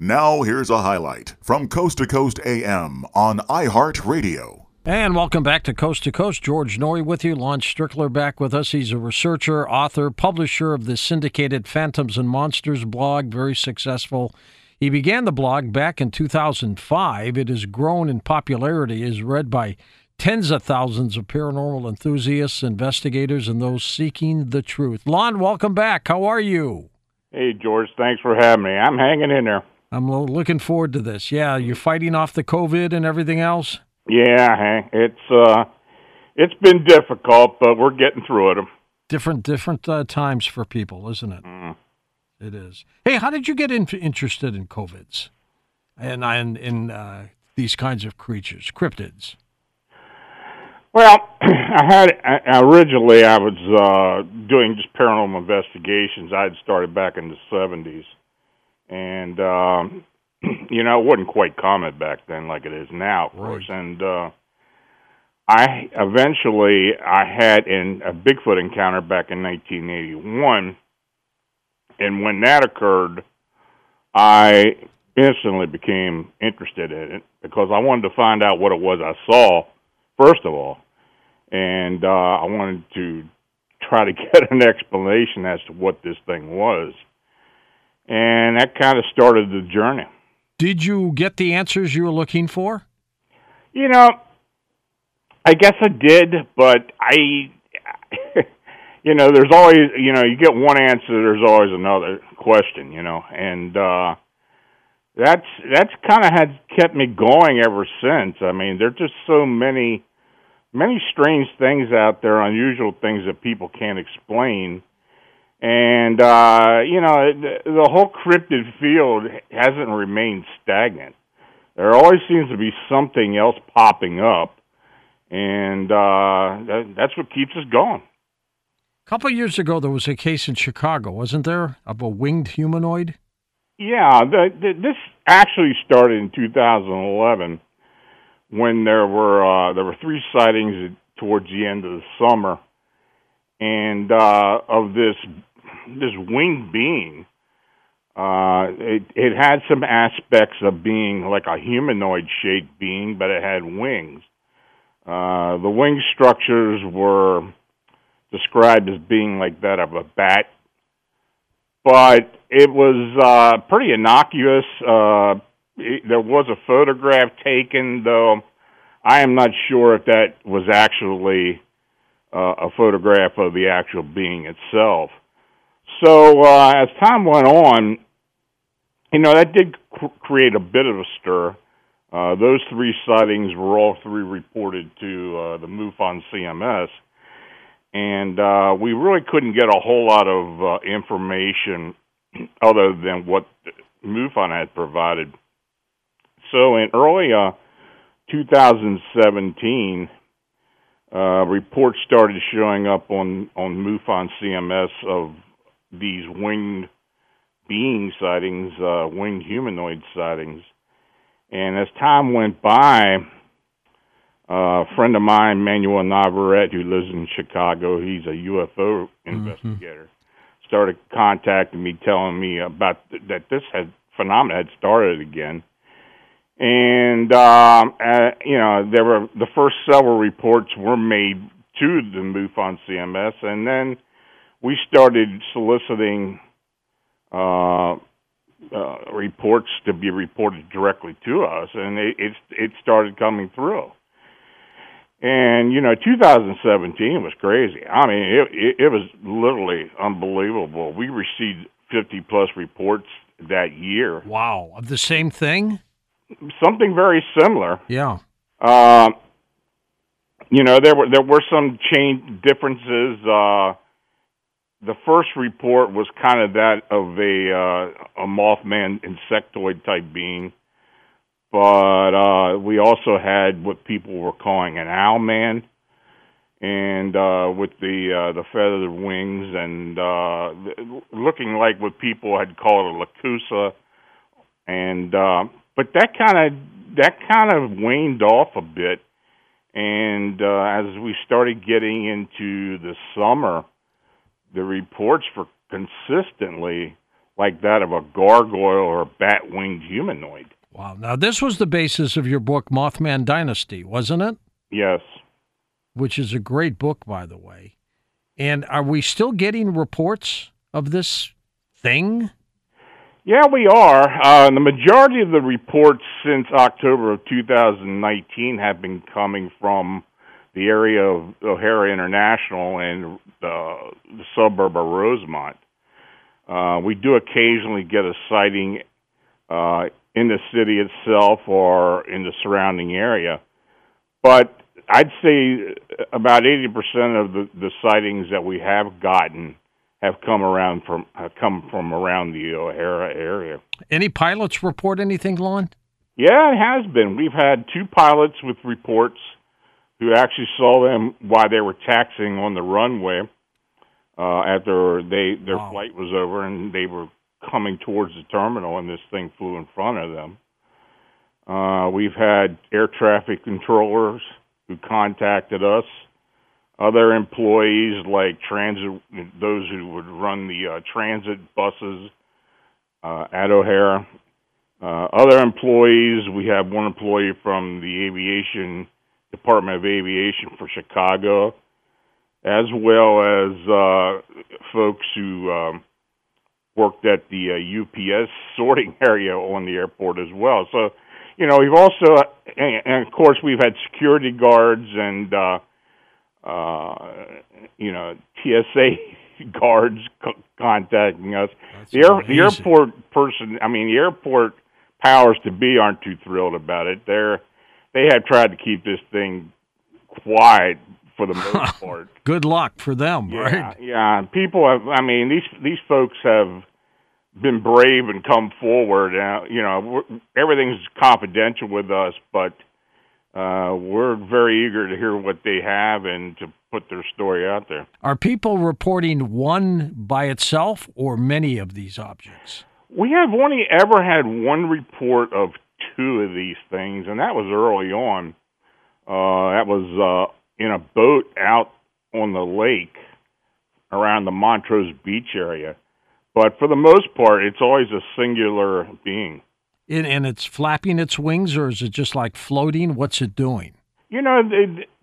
Now, here's a highlight from Coast to Coast AM on iHeartRadio. And welcome back to Coast to Coast. George Noory with you. Lon Strickler back with us. He's a researcher, author, publisher of the syndicated Phantoms and Monsters blog, very successful. He began the blog back in 2005. It has grown in popularity, is read by tens of thousands of paranormal enthusiasts, investigators, and those seeking the truth. Lon, welcome back. How are you? Hey, George. Thanks for having me. I'm hanging in there. I'm looking forward to this. Yeah, you're fighting off the COVID and everything else? Yeah, It's uh, it's been difficult, but we're getting through it. Different different uh, times for people, isn't it? Mm. It is. Hey, how did you get in, interested in covids and in, in uh, these kinds of creatures, cryptids? Well, I had originally I was uh, doing just paranormal investigations. I had started back in the seventies, and um, you know, it wasn't quite common back then like it is now, of right. course. And uh, I eventually I had in a Bigfoot encounter back in 1981, and when that occurred, I instantly became interested in it because I wanted to find out what it was I saw first of all, and uh, I wanted to try to get an explanation as to what this thing was, and that kind of started the journey. Did you get the answers you were looking for? You know, I guess I did, but I, you know, there's always, you know, you get one answer, there's always another question, you know, and uh, that's that's kind of had kept me going ever since. I mean, there's just so many, many strange things out there, unusual things that people can't explain and uh, you know the, the whole cryptid field hasn't remained stagnant. There always seems to be something else popping up, and uh, that, that's what keeps us going. A couple of years ago, there was a case in Chicago, wasn't there, of a winged humanoid? Yeah, the, the, this actually started in 2011 when there were uh, there were three sightings towards the end of the summer, and uh, of this this winged being. Uh, it it had some aspects of being like a humanoid shaped being, but it had wings. Uh, the wing structures were described as being like that of a bat, but it was uh, pretty innocuous. Uh, it, there was a photograph taken, though I am not sure if that was actually uh, a photograph of the actual being itself. So uh, as time went on, you know that did cr- create a bit of a stir. Uh, those three sightings were all three reported to uh, the MUFON CMS, and uh, we really couldn't get a whole lot of uh, information other than what MUFON had provided. So in early uh, 2017, uh, reports started showing up on on MUFON CMS of these winged being sightings, uh, winged humanoid sightings. And as time went by, uh, a friend of mine, Manuel Navarrete, who lives in Chicago, he's a UFO mm-hmm. investigator, started contacting me, telling me about th- that this had phenomena had started again. And um, uh, you know, there were the first several reports were made to the MUFON CMS, and then we started soliciting uh, uh, reports to be reported directly to us, and it, it it started coming through. And you know, 2017 was crazy. I mean, it, it, it was literally unbelievable. We received 50 plus reports that year. Wow, of the same thing. Something very similar. Yeah. Uh, you know, there were there were some change differences. Uh, the first report was kind of that of a uh, a Mothman insectoid type being, but uh, we also had what people were calling an owl man, and uh, with the uh, the feathered wings and uh, looking like what people had called a Lechuza, and uh, but that kind of that kind of waned off a bit, and uh, as we started getting into the summer the reports were consistently like that of a gargoyle or a bat winged humanoid. Wow. Now, this was the basis of your book, Mothman Dynasty, wasn't it? Yes. Which is a great book, by the way. And are we still getting reports of this thing? Yeah, we are. Uh, the majority of the reports since October of 2019 have been coming from the area of O'Hare International and uh, the suburb of Rosemont. Uh, we do occasionally get a sighting uh, in the city itself or in the surrounding area, but I'd say about 80% of the, the sightings that we have gotten have come around from have come from around the O'Hare area. Any pilots report anything, Lon? Yeah, it has been. We've had two pilots with reports who actually saw them while they were taxiing on the runway uh, after they their wow. flight was over and they were coming towards the terminal and this thing flew in front of them. Uh, we've had air traffic controllers who contacted us, other employees like transit, those who would run the uh, transit buses uh, at O'Hare. Uh, other employees, we have one employee from the aviation Department of Aviation for Chicago, as well as uh, folks who um, worked at the uh, UPS sorting area on the airport as well. So, you know, we've also, and, and of course, we've had security guards and, uh, uh, you know, TSA guards co- contacting us. That's the, air, the airport person, I mean, the airport powers to be aren't too thrilled about it. They're they have tried to keep this thing quiet for the most part. Good luck for them, yeah, right? Yeah, people have. I mean, these these folks have been brave and come forward. Uh, you know, everything's confidential with us, but uh, we're very eager to hear what they have and to put their story out there. Are people reporting one by itself or many of these objects? We have only ever had one report of two of these things, and that was early on. Uh, that was uh, in a boat out on the lake around the Montrose Beach area. But for the most part, it's always a singular being. It, and it's flapping its wings, or is it just like floating? What's it doing? You know,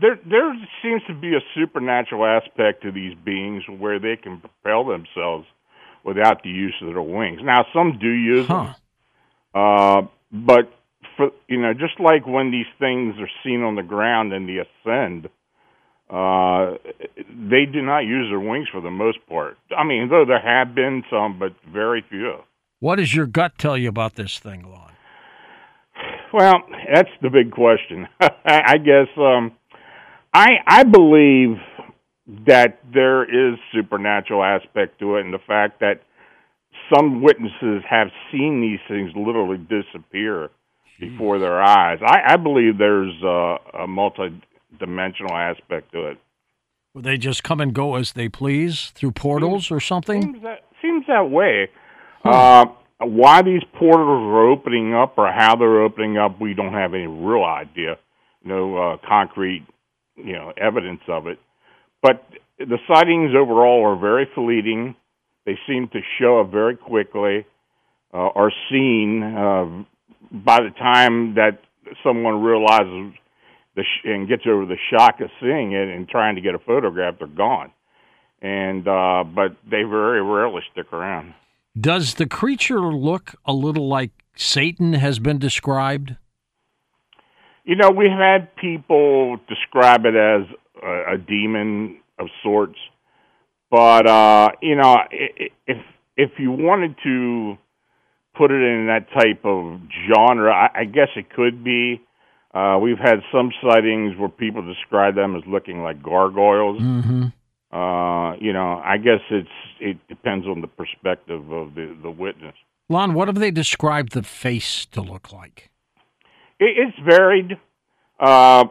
there there seems to be a supernatural aspect to these beings where they can propel themselves without the use of their wings. Now, some do use huh. them, uh, but for you know, just like when these things are seen on the ground and they ascend, uh, they do not use their wings for the most part. I mean, though there have been some, but very few. What does your gut tell you about this thing, Lon? Well, that's the big question. I guess um, I I believe that there is supernatural aspect to it, and the fact that some witnesses have seen these things literally disappear before their eyes. I, I believe there's a, a multi-dimensional aspect to it. Will they just come and go as they please through portals seems, or something? Seems that, seems that way. Hmm. Uh, why these portals are opening up or how they're opening up, we don't have any real idea. No uh, concrete, you know, evidence of it. But the sightings overall are very fleeting. They seem to show up very quickly, uh, are seen uh, by the time that someone realizes the sh- and gets over the shock of seeing it and trying to get a photograph, they're gone. And uh, but they very rarely stick around. Does the creature look a little like Satan has been described? You know, we've had people describe it as a, a demon of sorts. But uh, you know, if if you wanted to put it in that type of genre, I, I guess it could be. Uh, we've had some sightings where people describe them as looking like gargoyles. Mm-hmm. Uh, you know, I guess it's it depends on the perspective of the the witness. Lon, what have they described the face to look like? It, it's varied. Uh,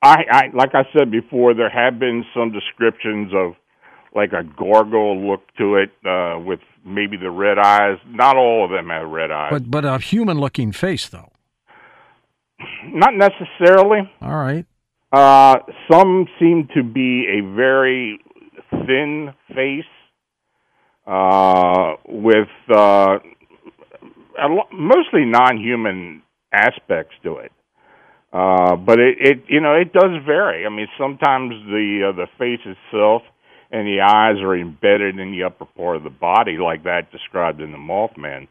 I, I like I said before, there have been some descriptions of like a gargoyle look to it uh, with maybe the red eyes. Not all of them have red eyes, but but a human looking face though. Not necessarily. All right. Uh, some seem to be a very thin face. uh, with uh, a lo- mostly non-human aspects to it. Uh, but it, it, you know, it does vary. I mean, sometimes the uh, the face itself and the eyes are embedded in the upper part of the body, like that described in the Mothman.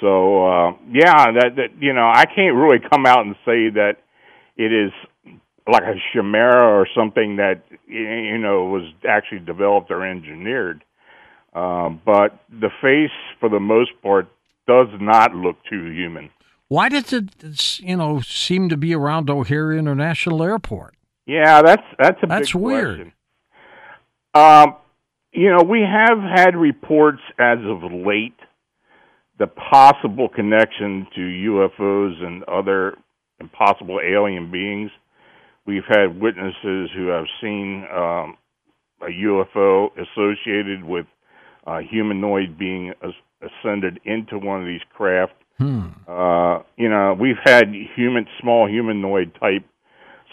So, uh, yeah, that that you know, I can't really come out and say that it is like a chimera or something that you know was actually developed or engineered. Um, but the face, for the most part, does not look too human. Why does it, you know, seem to be around O'Hare International Airport? Yeah, that's that's a that's weird. question. Um, you know, we have had reports as of late the possible connection to UFOs and other impossible alien beings. We've had witnesses who have seen um, a UFO associated with a humanoid being as- ascended into one of these craft. Hmm. Uh, you know, we've had human, small humanoid type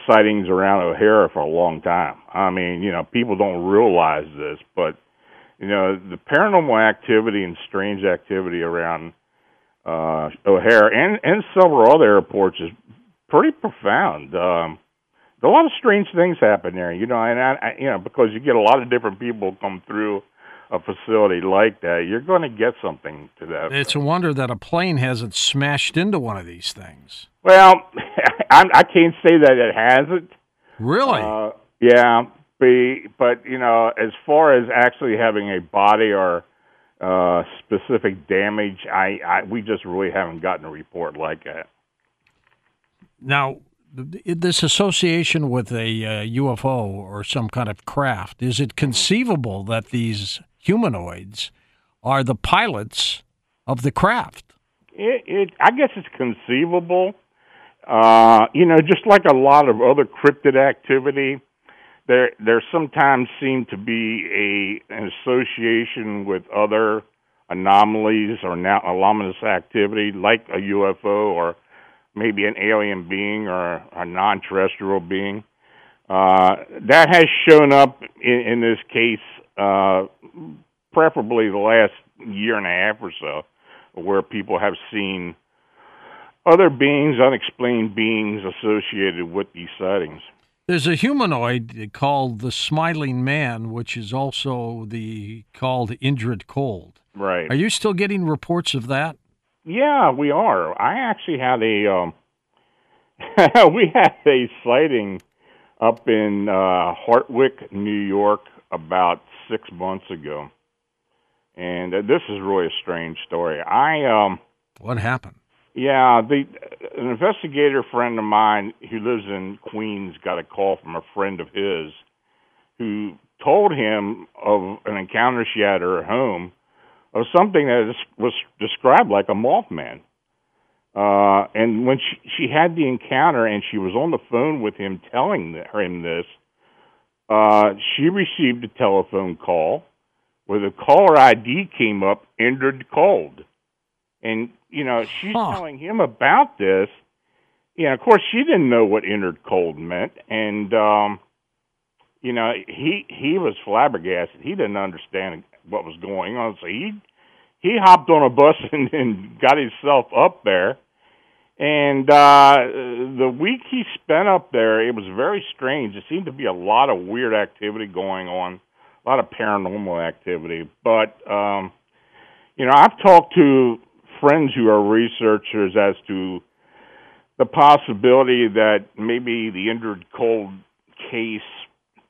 sightings around O'Hare for a long time. I mean, you know, people don't realize this, but you know, the paranormal activity and strange activity around uh, O'Hare and and several other airports is pretty profound. Um, a lot of strange things happen there, you know, and I, I, you know because you get a lot of different people come through a facility like that, you're going to get something to that. It's a wonder that a plane hasn't smashed into one of these things. Well, I, I can't say that it hasn't. Really? Uh, yeah, be, but you know, as far as actually having a body or uh, specific damage, I, I we just really haven't gotten a report like that. now, this association with a uh, UFO or some kind of craft, is it conceivable that these humanoids are the pilots of the craft? It, it I guess it's conceivable. Uh, you know, just like a lot of other cryptid activity, there there sometimes seem to be a an association with other anomalies or now anomalous activity, like a UFO or maybe an alien being or a non-terrestrial being. Uh, that has shown up in, in this case, uh, preferably the last year and a half or so, where people have seen other beings, unexplained beings associated with these sightings. There's a humanoid called the Smiling Man, which is also the called Indrid Cold. Right. Are you still getting reports of that? Yeah, we are. I actually had a um we had a sighting up in uh Hartwick, New York about 6 months ago. And uh, this is really a strange story. I um What happened? yeah, the an investigator friend of mine who lives in Queens got a call from a friend of his who told him of an encounter she had at her home of something that was described like a mothman. Uh, and when she, she had the encounter and she was on the phone with him telling him this, uh, she received a telephone call where the caller ID came up, Indrid Cold. And, you know, she's Huh. telling him about this. Yeah, of course, she didn't know what Indrid Cold meant. And, um, you know, he he was flabbergasted. He didn't understand what was going on, so he he hopped on a bus and, and got himself up there. And uh the week he spent up there, it was very strange. There seemed to be a lot of weird activity going on, a lot of paranormal activity. But um you know, I've talked to friends who are researchers as to the possibility that maybe the Indrid Cold case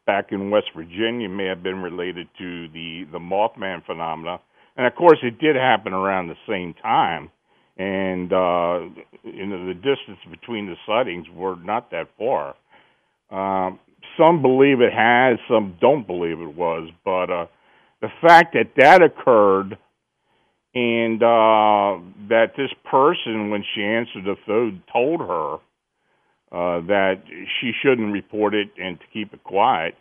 back in West Virginia may have been related to the the Mothman phenomena, and of course it did happen around the same time, and uh, you know the distance between the sightings were not that far. Um, some believe it has, some don't believe it was, but uh, the fact that that occurred and uh, that this person, when she answered the phone, told her uh, that she shouldn't report it and to keep it quiet.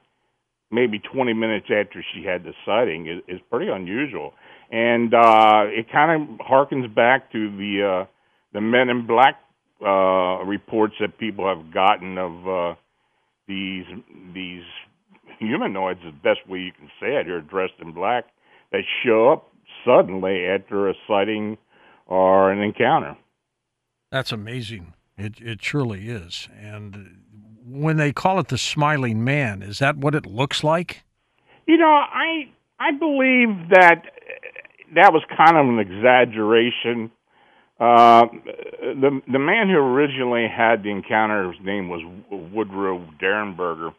Maybe 20 minutes after she had the sighting is, is pretty unusual, and uh, it kind of harkens back to the uh, the Men in Black uh, reports that people have gotten of uh, these these humanoids, the best way you can say it, are dressed in black that show up suddenly after a sighting or an encounter. That's amazing. It it truly is. And when they call it the smiling man, is that what it looks like? You know, I I believe that that was kind of an exaggeration. Uh, the the man who originally had the encounter, his name was Woodrow Derenberger,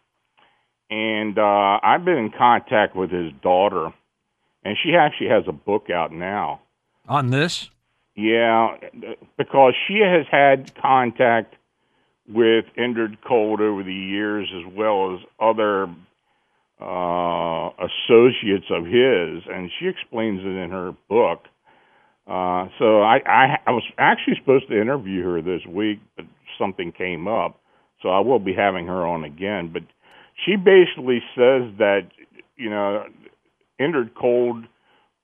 and uh, I've been in contact with his daughter, and she actually has a book out now on this. Yeah, because she has had contact with Indrid Cold over the years, as well as other uh, associates of his, and she explains it in her book. Uh, so I, I, I was actually supposed to interview her this week, but something came up, so I will be having her on again. But she basically says that you know Indrid Cold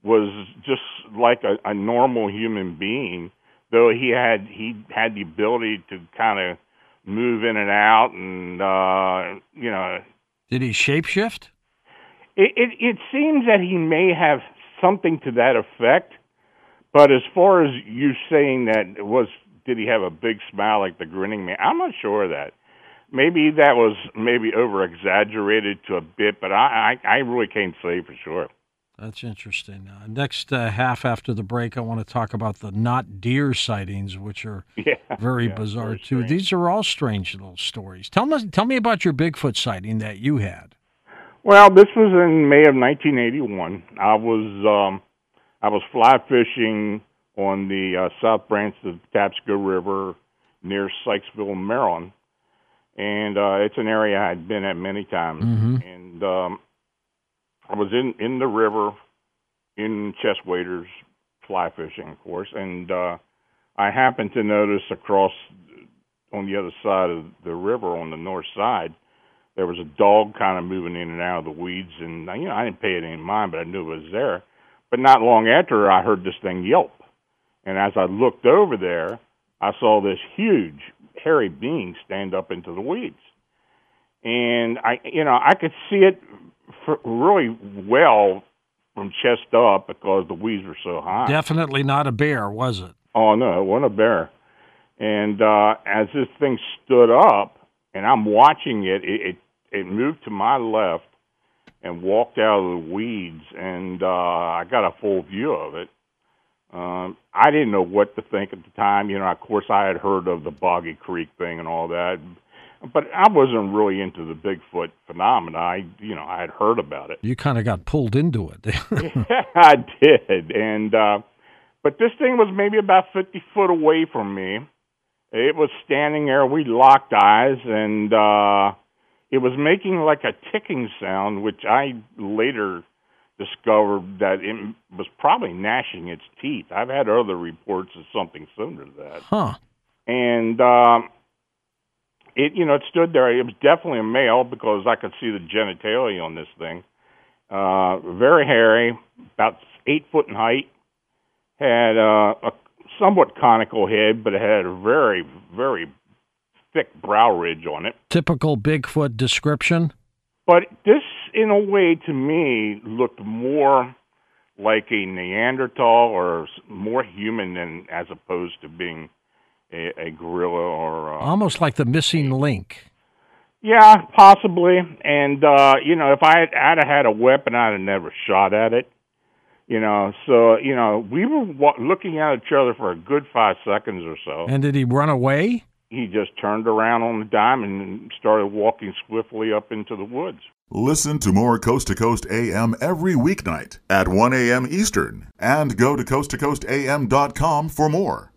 was just like a, a normal human being, though he had he had the ability to kind of move in and out, and uh, you know. Did he shapeshift? It, it it seems that he may have something to that effect, but as far as you saying that it was, did he have a big smile like the grinning man? I'm not sure of that. Maybe that was maybe over exaggerated to a bit, but I, I I really can't say for sure. That's interesting. Uh, next uh, half after the break, I want to talk about the not deer sightings, which are yeah, very yeah, bizarre very too. These are all strange little stories. Tell me, tell me about your Bigfoot sighting that you had. Well, this was in May of 1981. I was um, I was fly fishing on the uh, south branch of the Patapsco River near Sykesville, Maryland, and uh, it's an area I'd been at many times. Mm-hmm. And um, I was in in the river in chest waders, fly fishing, of course, and uh, I happened to notice across on the other side of the river on the north side there was a dog kind of moving in and out of the weeds, and you know I didn't pay it any mind, but I knew it was there. But not long after, I heard this thing yelp, and as I looked over there, I saw this huge hairy being stand up into the weeds, and I, you know, I could see it really well from chest up because the weeds were so high. Definitely not a bear, was it? Oh no, it wasn't a bear. And uh, as this thing stood up, and I'm watching it, it it, it moved to my left and walked out of the weeds, and uh, I got a full view of it. Um, I didn't know what to think at the time. You know, of course, I had heard of the Boggy Creek thing and all that, but I wasn't really into the Bigfoot phenomena. I, you know, I had heard about it. You kind of got pulled into it. yeah, I did, and uh, but this thing was maybe about fifty foot away from me. It was standing there. We locked eyes, and uh, it was making like a ticking sound, which I later discovered that it was probably gnashing its teeth. I've had other reports of something similar to that. Huh. And um, it, you know, it stood there. It was definitely a male because I could see the genitalia on this thing. Uh, very hairy, about eight foot in height. Had uh, a somewhat conical head, but it had a very, very thick brow ridge on it. Typical Bigfoot description. But this, in a way, to me, looked more like a Neanderthal or more human than as opposed to being a, a gorilla or uh, almost like the missing link. Yeah, possibly. And uh, you know, if I had, I'd have had a weapon, I'd have never shot at it. You know, so you know, we were wa- looking at each other for a good five seconds or so. And did he run away? He just turned around on the dime and started walking swiftly up into the woods. Listen to more Coast to Coast AM every weeknight at 1 a.m. Eastern and go to coasttocoastam.com for more.